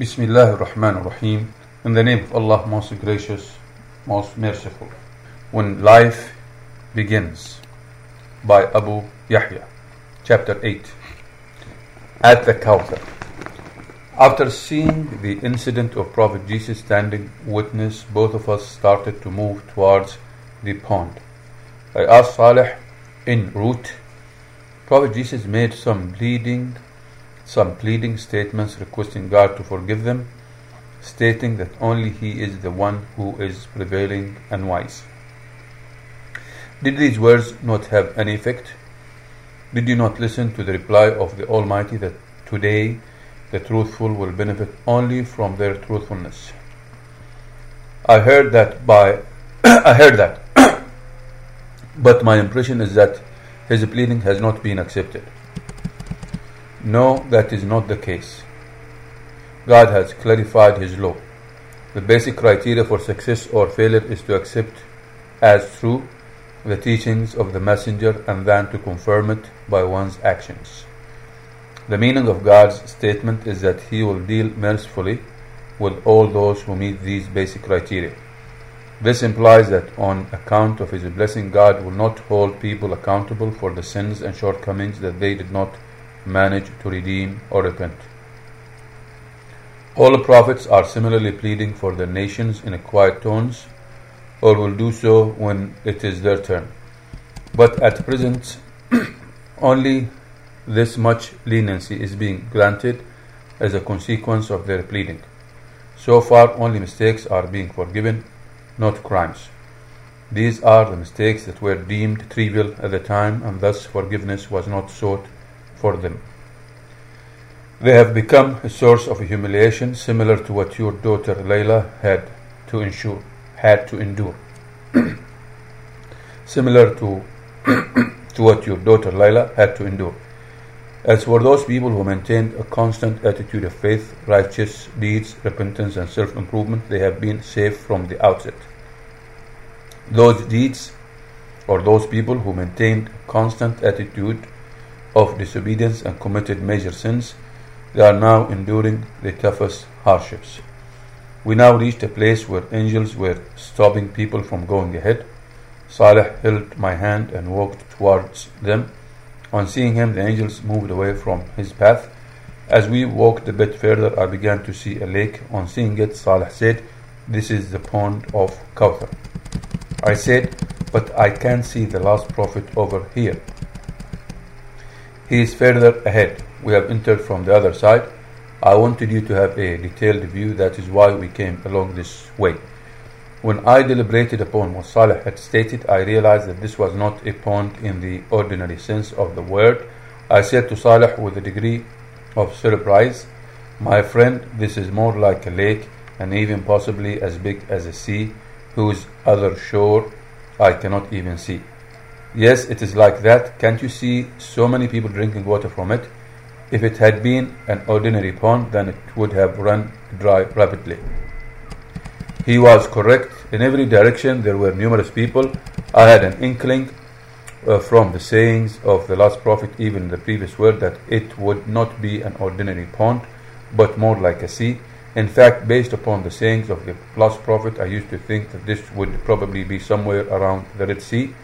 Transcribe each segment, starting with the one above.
Bismillah ar-Rahman ar-Rahim. In the name of Allah, most gracious, most merciful. When life begins by Abu Yahya, chapter 8. At the Kawthar. After seeing the incident of Prophet Jesus standing witness, both of us started to move towards the pond. I asked Saleh en route. Prophet Jesus made some pleading, some pleading statements requesting God to forgive them, stating that only He is the one who is prevailing and wise. Did these words not have any effect? Did you not listen to the reply of the Almighty that today the truthful will benefit only from their truthfulness? I heard that by I heard that. but my impression is that his pleading has not been accepted. No, that is not the case. God has clarified his law. The basic criteria for success or failure is to accept as true the teachings of the messenger and then to confirm it by one's actions. The meaning of God's statement is that He will deal mercifully with all those who meet these basic criteria. This implies that on account of His blessing, God will not hold people accountable for the sins and shortcomings that they did not manage to redeem or repent. All the prophets are similarly pleading for their nations in quiet tones or will do so when it is their turn. But at present, only this much leniency is being granted as a consequence of their pleading. So far, only mistakes are being forgiven, not crimes. These are the mistakes that were deemed trivial at the time, and thus forgiveness was not sought for them. They have become a source of humiliation similar to what your daughter Layla had to ensure had to endure. Similar to, to what your daughter Layla had to endure. As for those people who maintained a constant attitude of faith, righteous deeds, repentance, and self improvement, they have been safe from the outset. Those deeds, or those people who maintained a constant attitude of disobedience and committed major sins, they are now enduring the toughest hardships. We now reached a place where angels were stopping people from going ahead. Saleh held my hand and walked towards them. On seeing him, the angels moved away from his path. As we walked a bit further, I began to see a lake. On seeing it, Saleh said, This is the pond of Kawthar. I said, But I can't see the last prophet over here. He is further ahead. We have entered from the other side. I wanted you to have a detailed view, that is why we came along this way. When I deliberated upon what Saleh had stated, I realized that this was not a pond in the ordinary sense of the word. I said to Saleh with a degree of surprise, My friend, this is more like a lake and even possibly as big as a sea, whose other shore I cannot even see. Yes, it is like that. Can't you see so many people drinking water from it? If it had been an ordinary pond, then it would have run dry rapidly. He was correct. In every direction there were numerous people. I had an inkling uh, from the sayings of the last prophet, even in the previous word, that it would not be an ordinary pond, but more like a sea. In fact, based upon the sayings of the last prophet, I used to think that this would probably be somewhere around the Red Sea,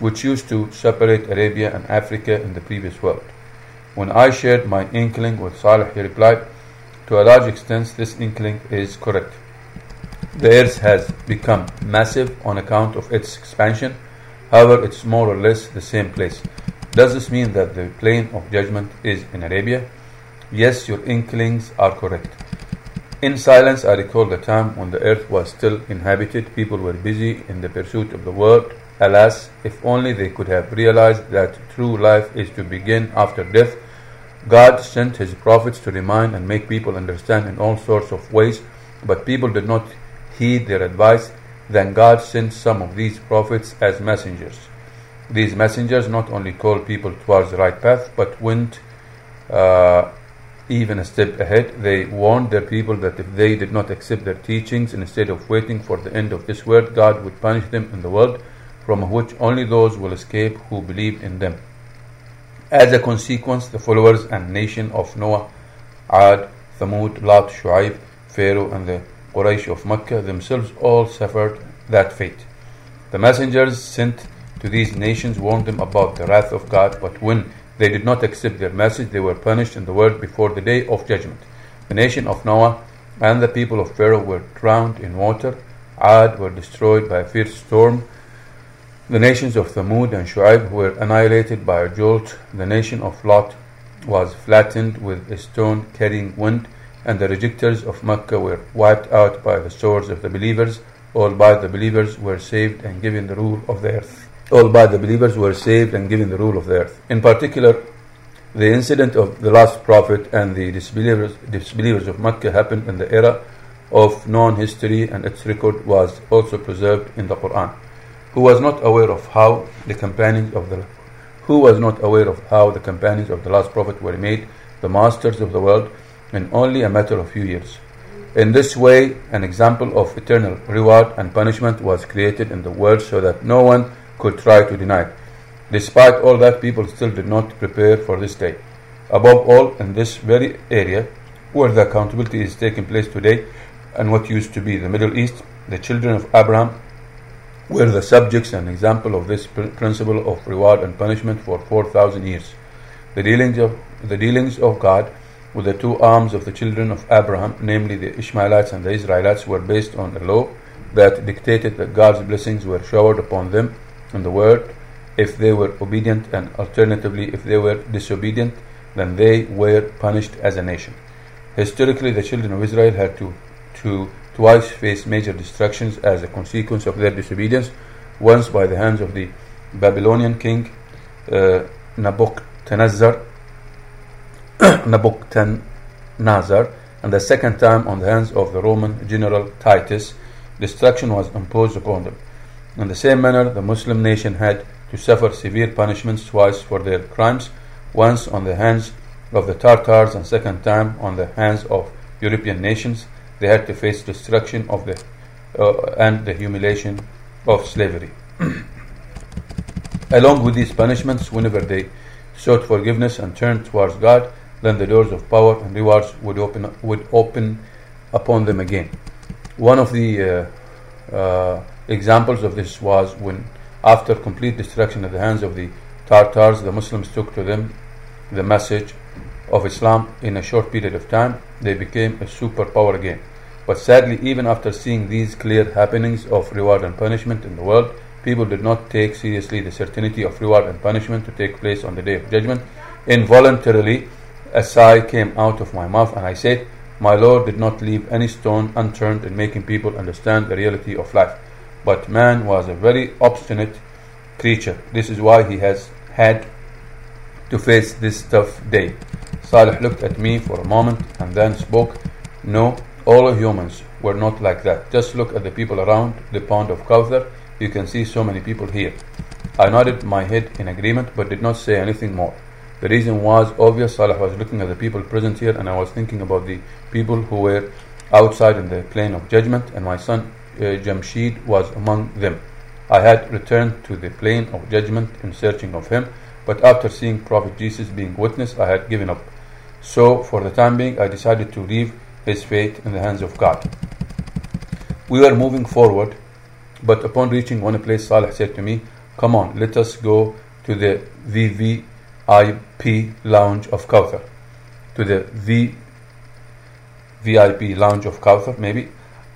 which used to separate Arabia and Africa in the previous world. When I shared my inkling with Saleh, he replied, To a large extent, this inkling is correct. The earth has become massive on account of its expansion. However, it's more or less the same place. Does this mean that the plain of judgment is in Arabia? Yes, your inklings are correct. In silence, I recall the time when the earth was still inhabited. People were busy in the pursuit of the world Alas, if only they could have realized that true life is to begin after death. God sent His prophets to remind and make people understand in all sorts of ways, but people did not heed their advice. Then God sent some of these prophets as messengers. These messengers not only called people towards the right path, but went uh, even a step ahead. They warned their people that if they did not accept their teachings, instead of waiting for the end of this world, God would punish them in the world from which only those will escape who believe in them. As a consequence, the followers and nation of Noah, Ad, Thamud, Lot, Shu'aib, Pharaoh, and the Quraysh of Mecca themselves all suffered that fate. The messengers sent to these nations warned them about the wrath of God, but when they did not accept their message, they were punished in the world before the day of judgment. The nation of Noah and the people of Pharaoh were drowned in water. Ad were destroyed by a fierce storm. The nations of Thamud and Shu'aib were annihilated by a jolt. The nation of Lot was flattened with a stone carrying wind, and the rejectors of Mecca were wiped out by the swords of the believers. All by the believers were saved and given the rule of the earth. All by the believers were saved and given the rule of the earth. In particular, the incident of the last prophet and the disbelievers, disbelievers of Mecca happened in the era of known history, and its record was also preserved in the Quran. Who was not aware of how the companions of the who was not aware of how the companions of the last prophet were made the masters of the world in only a matter of few years. In this way, an example of eternal reward and punishment was created in the world so that no one could try to deny it. Despite all that, people still did not prepare for this day. Above all, in this very area where the accountability is taking place today and what used to be the Middle East, the children of Abraham were the subjects and example of this principle of reward and punishment for 4,000 years. The dealings of, the dealings of God with the two arms of the children of Abraham, namely the Ishmaelites and the Israelites, were based on a law that dictated that God's blessings were showered upon them in the world if they were obedient, and alternatively, if they were disobedient, then they were punished as a nation. Historically, the children of Israel had to, to twice faced major destructions as a consequence of their disobedience, once by the hands of the Babylonian king uh, Nebuchadnezzar, Nebuchadnezzar, and the second time on the hands of the Roman general Titus, destruction was imposed upon them. In the same manner, the Muslim nation had to suffer severe punishments twice for their crimes, once on the hands of the Tartars and second time on the hands of European nations. They had to face destruction of the uh, and the humiliation of slavery. Along with these punishments, whenever they sought forgiveness and turned towards God, then the doors of power and rewards would open would open upon them again. One of the uh, uh, examples of this was when after complete destruction at the hands of the Tartars, the Muslims took to them the message of Islam in a short period of time. They became a superpower again. But sadly, even after seeing these clear happenings of reward and punishment in the world, people did not take seriously the certainty of reward and punishment to take place on the day of judgment. Involuntarily, a sigh came out of my mouth, and I said, My Lord did not leave any stone unturned in making people understand the reality of life. But man was a very obstinate creature. This is why he has had to face this tough day. Salih looked at me for a moment and then spoke. No, all humans were not like that. Just look at the people around the pond of Kawthar. You can see so many people here. I nodded my head in agreement but did not say anything more. The reason was obvious. Salih was looking at the people present here and I was thinking about the people who were outside in the plain of judgment and my son uh, Jamshid was among them. I had returned to the plain of judgment in searching of him, but after seeing Prophet Jesus being witness, I had given up. So, for the time being, I decided to leave his fate in the hands of God. We were moving forward, but upon reaching one place, Saleh said to me, Come on, let us go to the VVIP lounge of Kawthar. To the v, VIP lounge of Kawthar, maybe.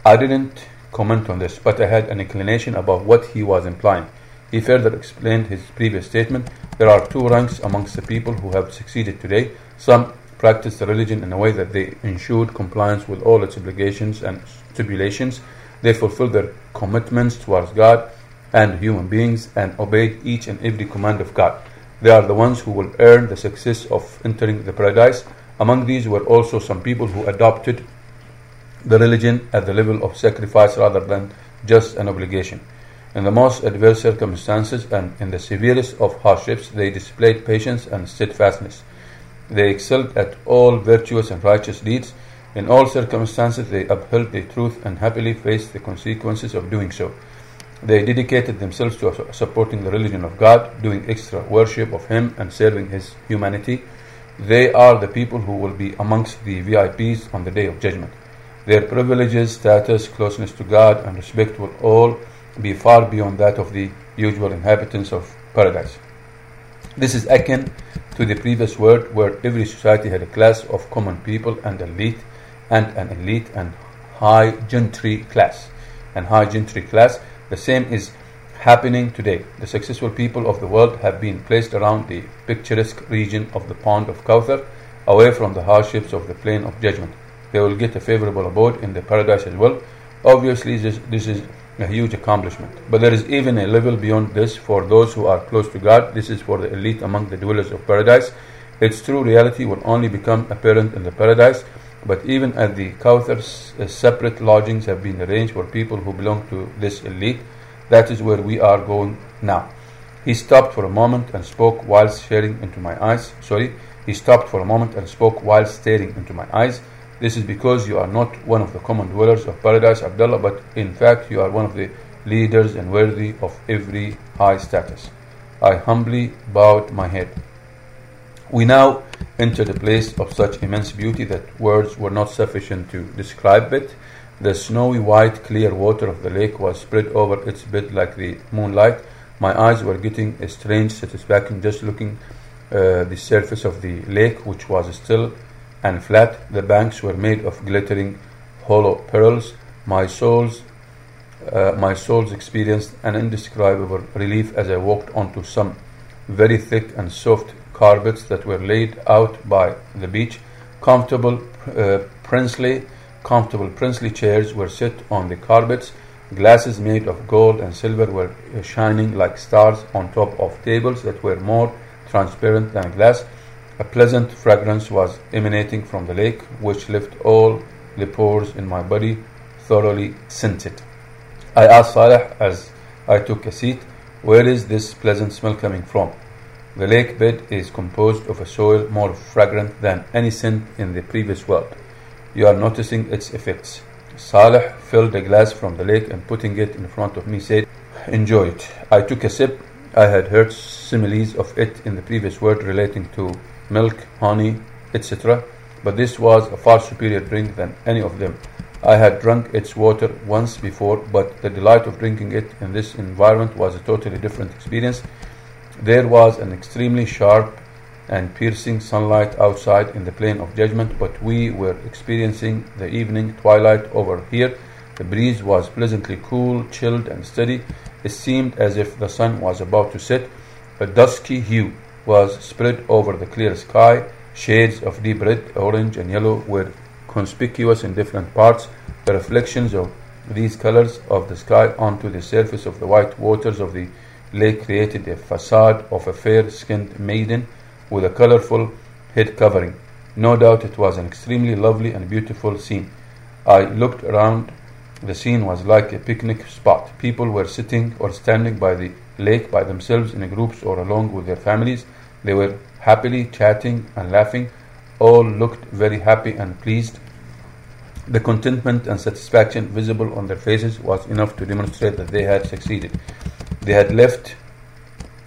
I didn't comment on this, but I had an inclination about what he was implying. He further explained his previous statement. There are two ranks amongst the people who have succeeded today. Some practice the religion in a way that they ensured compliance with all its obligations and stipulations. They fulfilled their commitments towards God and human beings and obeyed each and every command of God. They are the ones who will earn the success of entering the paradise. Among these were also some people who adopted the religion at the level of sacrifice rather than just an obligation. In the most adverse circumstances and in the severest of hardships, they displayed patience and steadfastness. They excelled at all virtuous and righteous deeds. In all circumstances, they upheld the truth and happily faced the consequences of doing so. They dedicated themselves to supporting the religion of God, doing extra worship of Him and serving His humanity. They are the people who will be amongst the VIPs on the day of judgment. Their privileges, status, closeness to God, and respect will all be far beyond that of the usual inhabitants of paradise. This is akin to the previous world where every society had a class of common people and elite and an elite and high gentry class. And high gentry class, the same is happening today. The successful people of the world have been placed around the picturesque region of the pond of Kawthar, away from the hardships of the plain of judgment. They will get a favorable abode in the paradise as well. Obviously, this, this is a huge accomplishment. But there is even a level beyond this for those who are close to God. This is for the elite among the dwellers of paradise. Its true reality will only become apparent in the paradise. But even at the Kawthar, uh, separate lodgings have been arranged for people who belong to this elite. That is where we are going now. He stopped for a moment and spoke while staring into my eyes. Sorry, he stopped for a moment and spoke while staring into my eyes. This is because you are not one of the common dwellers of paradise, Abdullah, but in fact you are one of the leaders and worthy of every high status. I humbly bowed my head. We now entered a place of such immense beauty that words were not sufficient to describe it. The snowy white clear water of the lake was spread over its bed like the moonlight. My eyes were getting a strange satisfaction just looking uh, the surface of the lake, which was still and flat. The banks were made of glittering hollow pearls. My soul's uh, my soul's experienced an indescribable relief as I walked onto some very thick and soft carpets that were laid out by the beach. Comfortable, uh, princely, comfortable princely chairs were set on the carpets. Glasses made of gold and silver were uh, shining like stars on top of tables that were more transparent than glass. A pleasant fragrance was emanating from the lake, which left all the pores in my body thoroughly scented. I asked Saleh as I took a seat, Where is this pleasant smell coming from? The lake bed is composed of a soil more fragrant than any scent in the previous world. You are noticing its effects. Saleh filled a glass from the lake and putting it in front of me said, Enjoy it. I took a sip. I had heard similes of it in the previous world relating to milk, honey, etc. But this was a far superior drink than any of them. I had drunk its water once before, but the delight of drinking it in this environment was a totally different experience. There was an extremely sharp and piercing sunlight outside in the plain of judgment, but we were experiencing the evening twilight over here. The breeze was pleasantly cool, chilled, and steady. It seemed as if the sun was about to set. A dusky hue was spread over the clear sky. Shades of deep red, orange, and yellow were conspicuous in different parts. The reflections of these colors of the sky onto the surface of the white waters of the lake created a facade of a fair skinned maiden with a colorful head covering. No doubt it was an extremely lovely and beautiful scene. I looked around. The scene was like a picnic spot. People were sitting or standing by the lake by themselves in groups or along with their families. They were happily chatting and laughing. All looked very happy and pleased. The contentment and satisfaction visible on their faces was enough to demonstrate that they had succeeded. They had left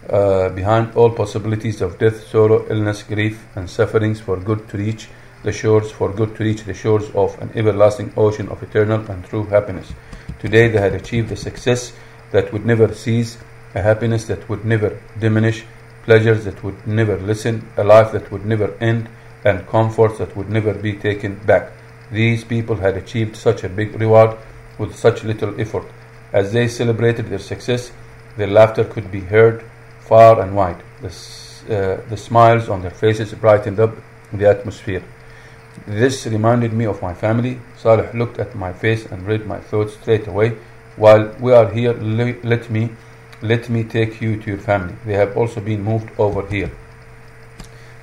uh, behind all possibilities of death, sorrow, illness, grief, and sufferings for good to reach the shores, for good to reach the shores of an everlasting ocean of eternal and true happiness. Today they had achieved a success that would never cease, a happiness that would never diminish, pleasures that would never lessen, a life that would never end, and comforts that would never be taken back. These people had achieved such a big reward with such little effort. As they celebrated their success, their laughter could be heard far and wide. The, uh, the smiles on their faces brightened up the atmosphere. This reminded me of my family. Saleh looked at my face and read my thoughts straight away. While we are here, let me let me take you to your family. They have also been moved over here.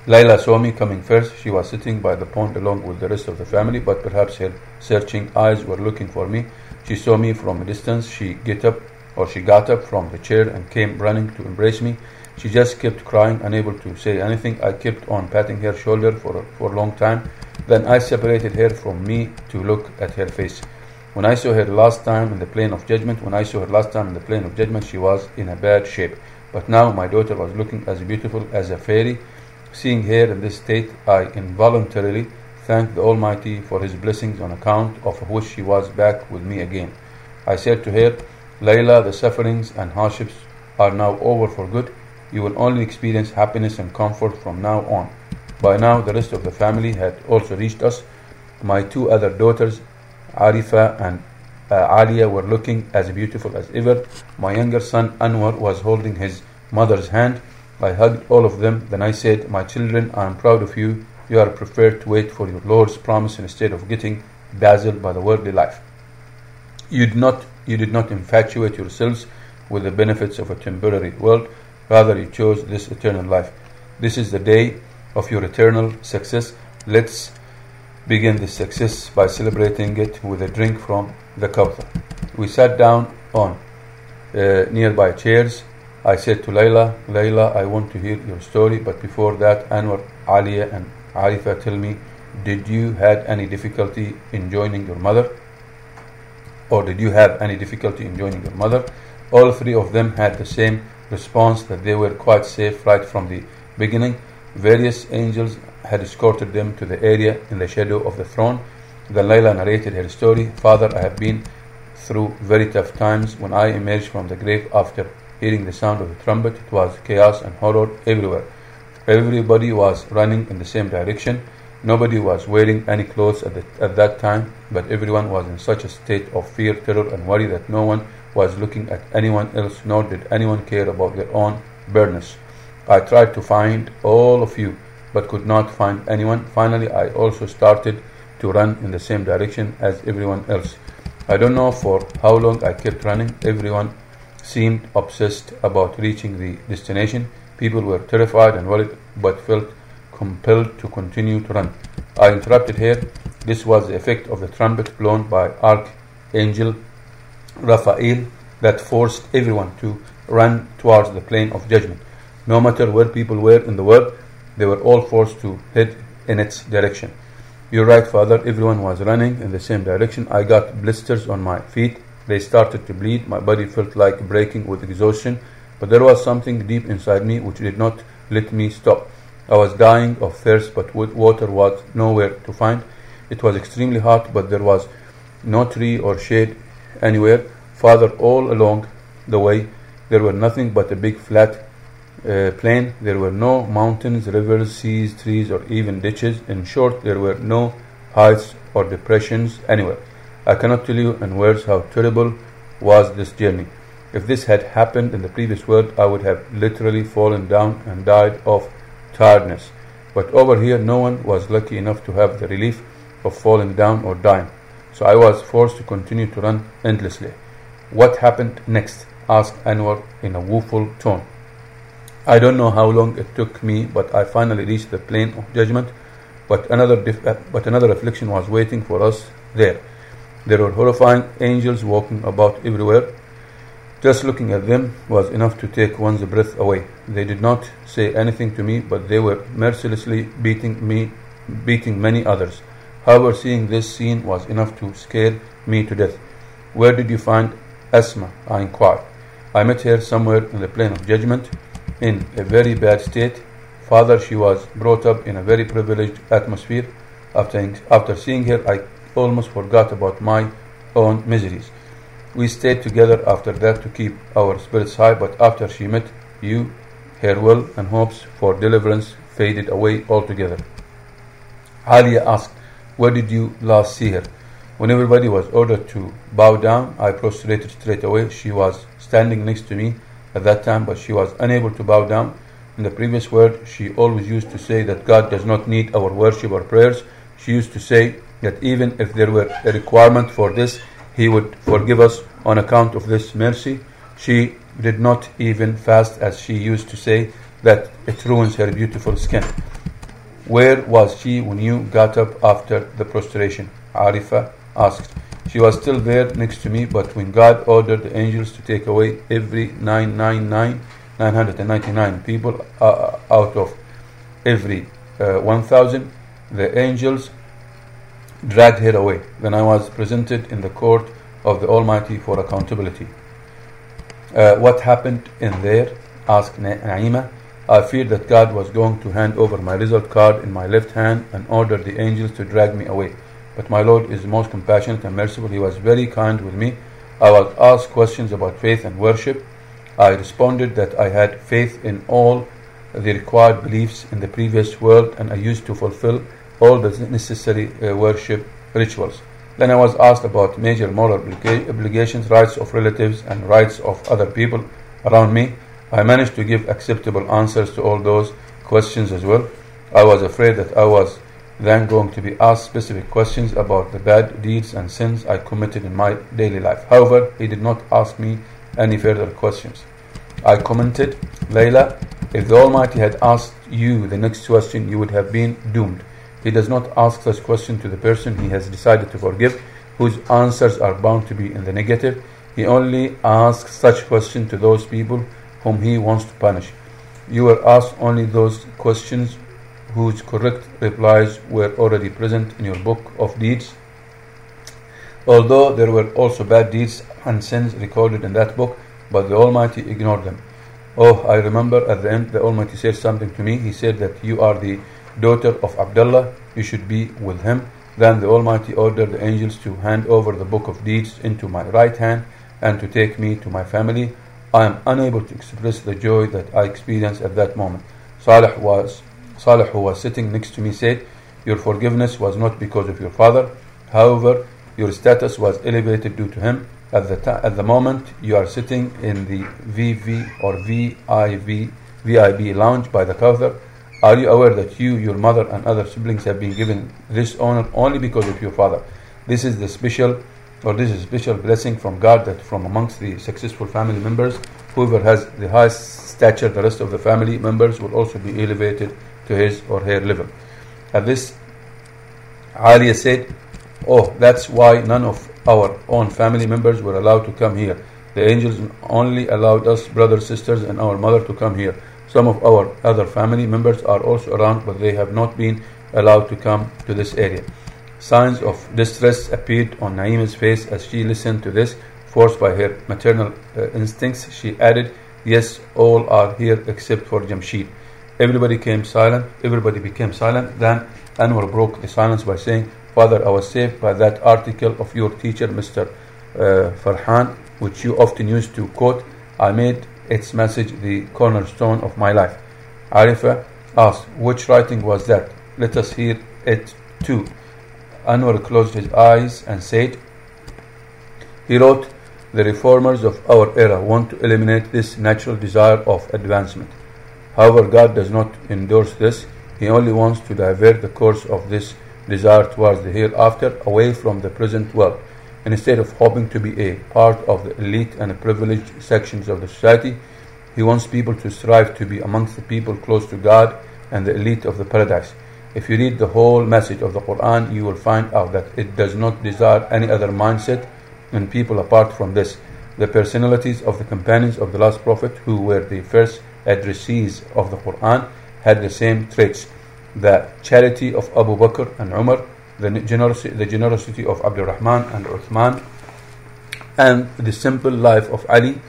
Layla saw me coming first. She was sitting by the pond along with the rest of the family, but perhaps her searching eyes were looking for me. She saw me from a distance. She get up or she got up from the chair and came running to embrace me. She just kept crying, unable to say anything. I kept on patting her shoulder for, for a long time. Then I separated her from me to look at her face. When I saw her last time in the plain of judgment, when I saw her last time in the plain of judgment, she was in a bad shape. But now my daughter was looking as beautiful as a fairy. Seeing her in this state, I involuntarily thanked the Almighty for His blessings on account of which she was back with me again. I said to her, Layla, the sufferings and hardships are now over for good. You will only experience happiness and comfort from now on. By now, the rest of the family had also reached us. My two other daughters, Arifa and uh, Alia, were looking as beautiful as ever. My younger son, Anwar, was holding his mother's hand. I hugged all of them. Then I said, My children, I am proud of you. You are prepared to wait for your Lord's promise instead of getting dazzled by the worldly life. You did not, you did not infatuate yourselves with the benefits of a temporary world. Rather, you chose this eternal life. This is the day of your eternal success. Let's begin this success by celebrating it with a drink from the Kawthar. We sat down on uh, nearby chairs. I said to Layla, Layla, I want to hear your story, but before that, Anwar, Alia, and Arifa tell me, did you had any difficulty in joining your mother? Or did you have any difficulty in joining your mother? All three of them had the same response that they were quite safe right from the beginning. Various angels had escorted them to the area in the shadow of the throne. Then Layla narrated her story. Father, I have been through very tough times. When I emerged from the grave after hearing the sound of the trumpet, it was chaos and horror everywhere. Everybody was running in the same direction. Nobody was wearing any clothes at, the, at that time, but everyone was in such a state of fear, terror, and worry that no one was looking at anyone else, nor did anyone care about their own burdens. I tried to find all of you, but could not find anyone. Finally, I also started to run in the same direction as everyone else. I don't know for how long I kept running. Everyone seemed obsessed about reaching the destination. People were terrified and worried, but felt compelled to continue to run. I interrupted here. This was the effect of the trumpet blown by Archangel Raphael that forced everyone to run towards the plain of judgment. No matter where people were in the world, they were all forced to head in its direction. You're right, Father. Everyone was running in the same direction. I got blisters on my feet. They started to bleed. My body felt like breaking with exhaustion, but there was something deep inside me which did not let me stop. I was dying of thirst, but water was nowhere to find. It was extremely hot, but there was no tree or shade anywhere. Father, all along the way, there were nothing but a big flat uh, plain. There were no mountains, rivers, seas, trees, or even ditches. In short, there were no heights or depressions anywhere. I cannot tell you in words how terrible was this journey. If this had happened in the previous world, I would have literally fallen down and died of tiredness. But over here, no one was lucky enough to have the relief of falling down or dying. So I was forced to continue to run endlessly. What happened next? asked Anwar in a woeful tone. I don't know how long it took me, but I finally reached the plain of judgment. But another, uh, but another affliction was waiting for us there. There were horrifying angels walking about everywhere. Just looking at them was enough to take one's breath away. They did not say anything to me, but they were mercilessly beating me, beating many others. However, seeing this scene was enough to scare me to death. Where did you find Asma? I inquired. I met her somewhere in the plain of judgment in a very bad state. Father, she was brought up in a very privileged atmosphere. After, after seeing her, I almost forgot about my own miseries. We stayed together after that to keep our spirits high, but after she met you, her will and hopes for deliverance faded away altogether. Alia asked, Where did you last see her? When everybody was ordered to bow down, I prostrated straight away. She was standing next to me at that time, but she was unable to bow down. In the previous word, she always used to say that God does not need our worship or prayers. She used to say that even if there were a requirement for this, He would forgive us on account of this mercy. She did not even fast, as she used to say that it ruins her beautiful skin. Where was she when you got up after the prostration? Arifa asked. She was still there next to me, but when God ordered the angels to take away every 999, 999 people uh, out of every uh, 1000, the angels dragged her away. Then I was presented in the court of the Almighty for accountability. Uh, what happened in there? asked Naima. I feared that God was going to hand over my result card in my left hand and order the angels to drag me away. But my Lord is most compassionate and merciful. He was very kind with me. I was asked questions about faith and worship. I responded that I had faith in all the required beliefs in the previous world and I used to fulfill all the necessary uh, worship rituals. Then I was asked about major moral obliga- obligations, rights of relatives, and rights of other people around me. I managed to give acceptable answers to all those questions as well. I was afraid that I was then going to be asked specific questions about the bad deeds and sins I committed in my daily life. However, he did not ask me any further questions. I commented, Layla, if the Almighty had asked you the next question, you would have been doomed. He does not ask such question to the person he has decided to forgive, whose answers are bound to be in the negative. He only asks such question to those people whom he wants to punish. You were asked only those questions whose correct replies were already present in your book of deeds. Although there were also bad deeds and sins recorded in that book, but the Almighty ignored them. Oh, I remember at the end the Almighty said something to me. He said that you are the daughter of Abdullah, you should be with him. Then the Almighty ordered the angels to hand over the book of deeds into my right hand and to take me to my family. I am unable to express the joy that I experienced at that moment. Salih was Salih who was sitting next to me said, Your forgiveness was not because of your father. However, your status was elevated due to him. At the, at the moment, you are sitting in the VV or VIV, VIB lounge by the Kawthar. Are you aware that you, your mother, and other siblings have been given this honor only because of your father? This is the special, or this is a special blessing from God that from amongst the successful family members, whoever has the highest stature, the rest of the family members will also be elevated to his or her level. At this, Aliya said, Oh, that's why none of our own family members were allowed to come here. The angels only allowed us, brothers, sisters, and our mother to come here. Some of our other family members are also around, but they have not been allowed to come to this area. Signs of distress appeared on Naima's face as she listened to this, forced by her maternal uh, instincts. She added, Yes, all are here except for Jamshid. Everybody came silent. Everybody became silent. Then Anwar broke the silence by saying, Father, I was saved by that article of your teacher, Mr. Uh, Farhan, which you often used to quote. I made its message the cornerstone of my life. Arifa asked, Which writing was that? Let us hear it too. Anwar closed his eyes and said, He wrote, The reformers of our era want to eliminate this natural desire of advancement. However, God does not endorse this. He only wants to divert the course of this desire towards the hereafter away from the present world. Instead of hoping to be a part of the elite and privileged sections of the society, he wants people to strive to be amongst the people close to God and the elite of the paradise. If you read the whole message of the Quran, you will find out that it does not desire any other mindset in people apart from this. The personalities of the companions of the last prophet, who were the first addressees of the Quran, had the same traits. The charity of Abu Bakr and Umar, the generosity, the generosity of Abdul Rahman and Uthman, and the simple life of Ali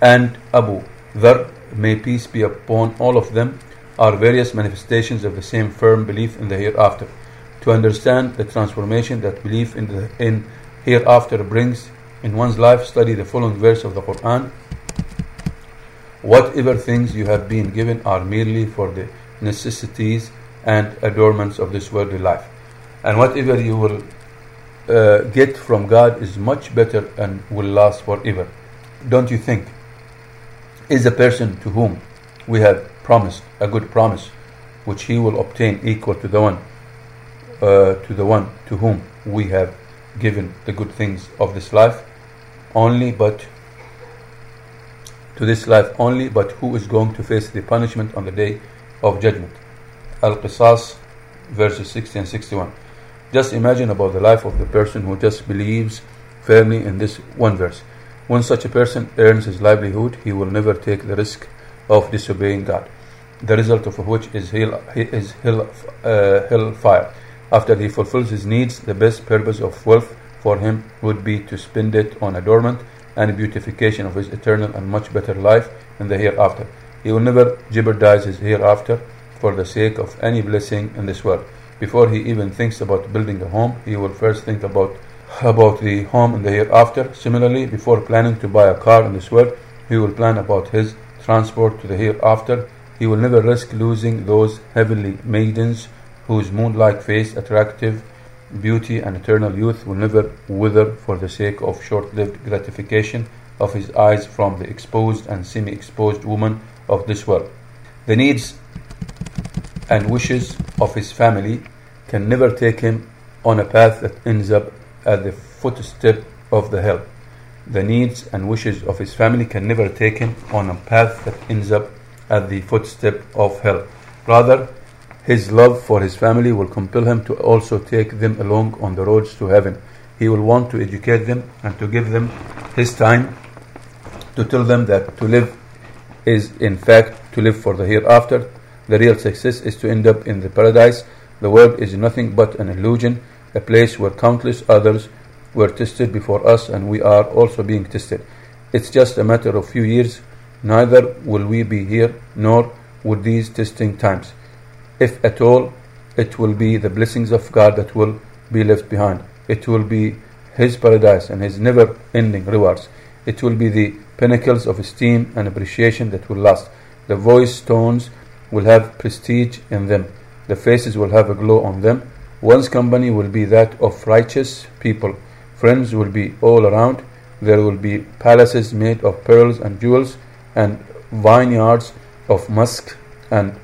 and Abu Dhar, may peace be upon all of them, are various manifestations of the same firm belief in the hereafter. To understand the transformation that belief in the in hereafter brings in one's life, study the following verse of the Quran. Whatever things you have been given are merely for the necessities and adornments of this worldly life. And whatever you will uh, get from God is much better and will last forever. Don't you think? Is the person to whom we have promised a good promise, which he will obtain equal to the one uh, to the one to whom we have given the good things of this life only but to this life only but who is going to face the punishment on the day of judgment. Al-Qasas verses 60 and 61 just imagine about the life of the person who just believes firmly in this one verse. When such a person earns his livelihood he will never take the risk of disobeying god. The result of which is hell, is hell, uh, hellfire. After he fulfills his needs the best purpose of wealth for him would be to spend it on adornment and beautification of his eternal and much better life in the hereafter. He will never jeopardize his hereafter for the sake of any blessing in this world. Before he even thinks about building a home, he will first think about about the home in the hereafter. Similarly, before planning to buy a car in this world, he will plan about his transport to the hereafter. He will never risk losing those heavenly maidens whose moon-like face, attractive beauty, and eternal youth will never wither for the sake of short-lived gratification of his eyes from the exposed and semi-exposed woman of this world. The needs and wishes of his family can never take him on a path that ends up at the footstep of the hell. The needs and wishes of his family can never take him on a path that ends up at the footstep of hell. Rather, his love for his family will compel him to also take them along on the roads to heaven. He will want to educate them and to give them his time to tell them that to live is in fact to live for the hereafter. The real success is to end up in the paradise. The world is nothing but an illusion, a place where countless others were tested before us and we are also being tested. It's just a matter of few years. Neither will we be here nor would these testing times. If at all, it will be the blessings of God that will be left behind. It will be His paradise and His never ending rewards. It will be the pinnacles of esteem and appreciation that will last. The voice tones will have prestige in them. The faces will have a glow on them. One's company will be that of righteous people. Friends will be all around. There will be palaces made of pearls and jewels, and vineyards of musk and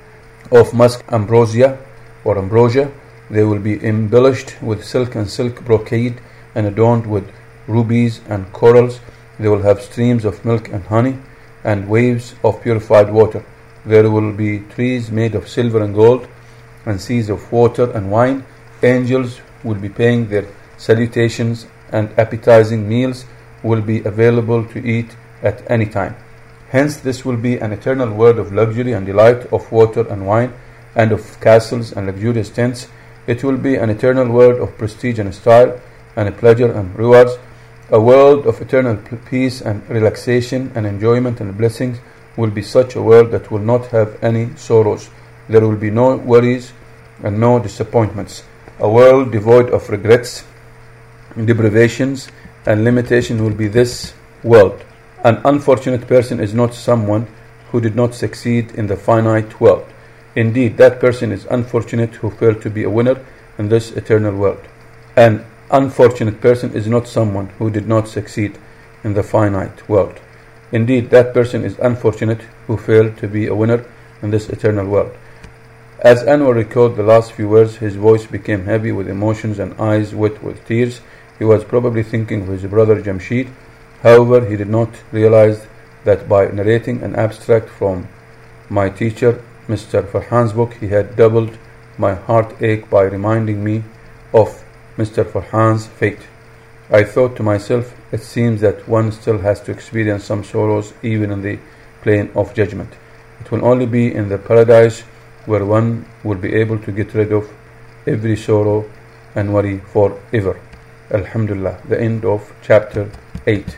of musk ambrosia or ambrosia. They will be embellished with silk and silk brocade and adorned with rubies and corals. They will have streams of milk and honey and waves of purified water. There will be trees made of silver and gold and seas of water and wine. Angels will be paying their salutations and appetizing meals will be available to eat at any time. Hence, this will be an eternal world of luxury and delight, of water and wine, and of castles and luxurious tents. It will be an eternal world of prestige and style, and pleasure and rewards, a world of eternal peace and relaxation and enjoyment and blessings will be such a world that will not have any sorrows. There will be no worries and no disappointments. A world devoid of regrets, deprivations, and limitation will be this world. An unfortunate person is not someone who did not succeed in the finite world. Indeed, that person is unfortunate who failed to be a winner in this eternal world. An unfortunate person is not someone who did not succeed in the finite world. Indeed, that person is unfortunate who failed to be a winner in this eternal world. As Anwar recalled the last few words, his voice became heavy with emotions and eyes wet with tears. He was probably thinking of his brother Jamshid. However, he did not realize that by narrating an abstract from my teacher, Mr. Farhan's book, he had doubled my heartache by reminding me of Mr. Farhan's fate. I thought to myself, it seems that one still has to experience some sorrows even in the plain of judgment. It will only be in the paradise where one will be able to get rid of every sorrow and worry forever. Alhamdulillah. The end of chapter 8.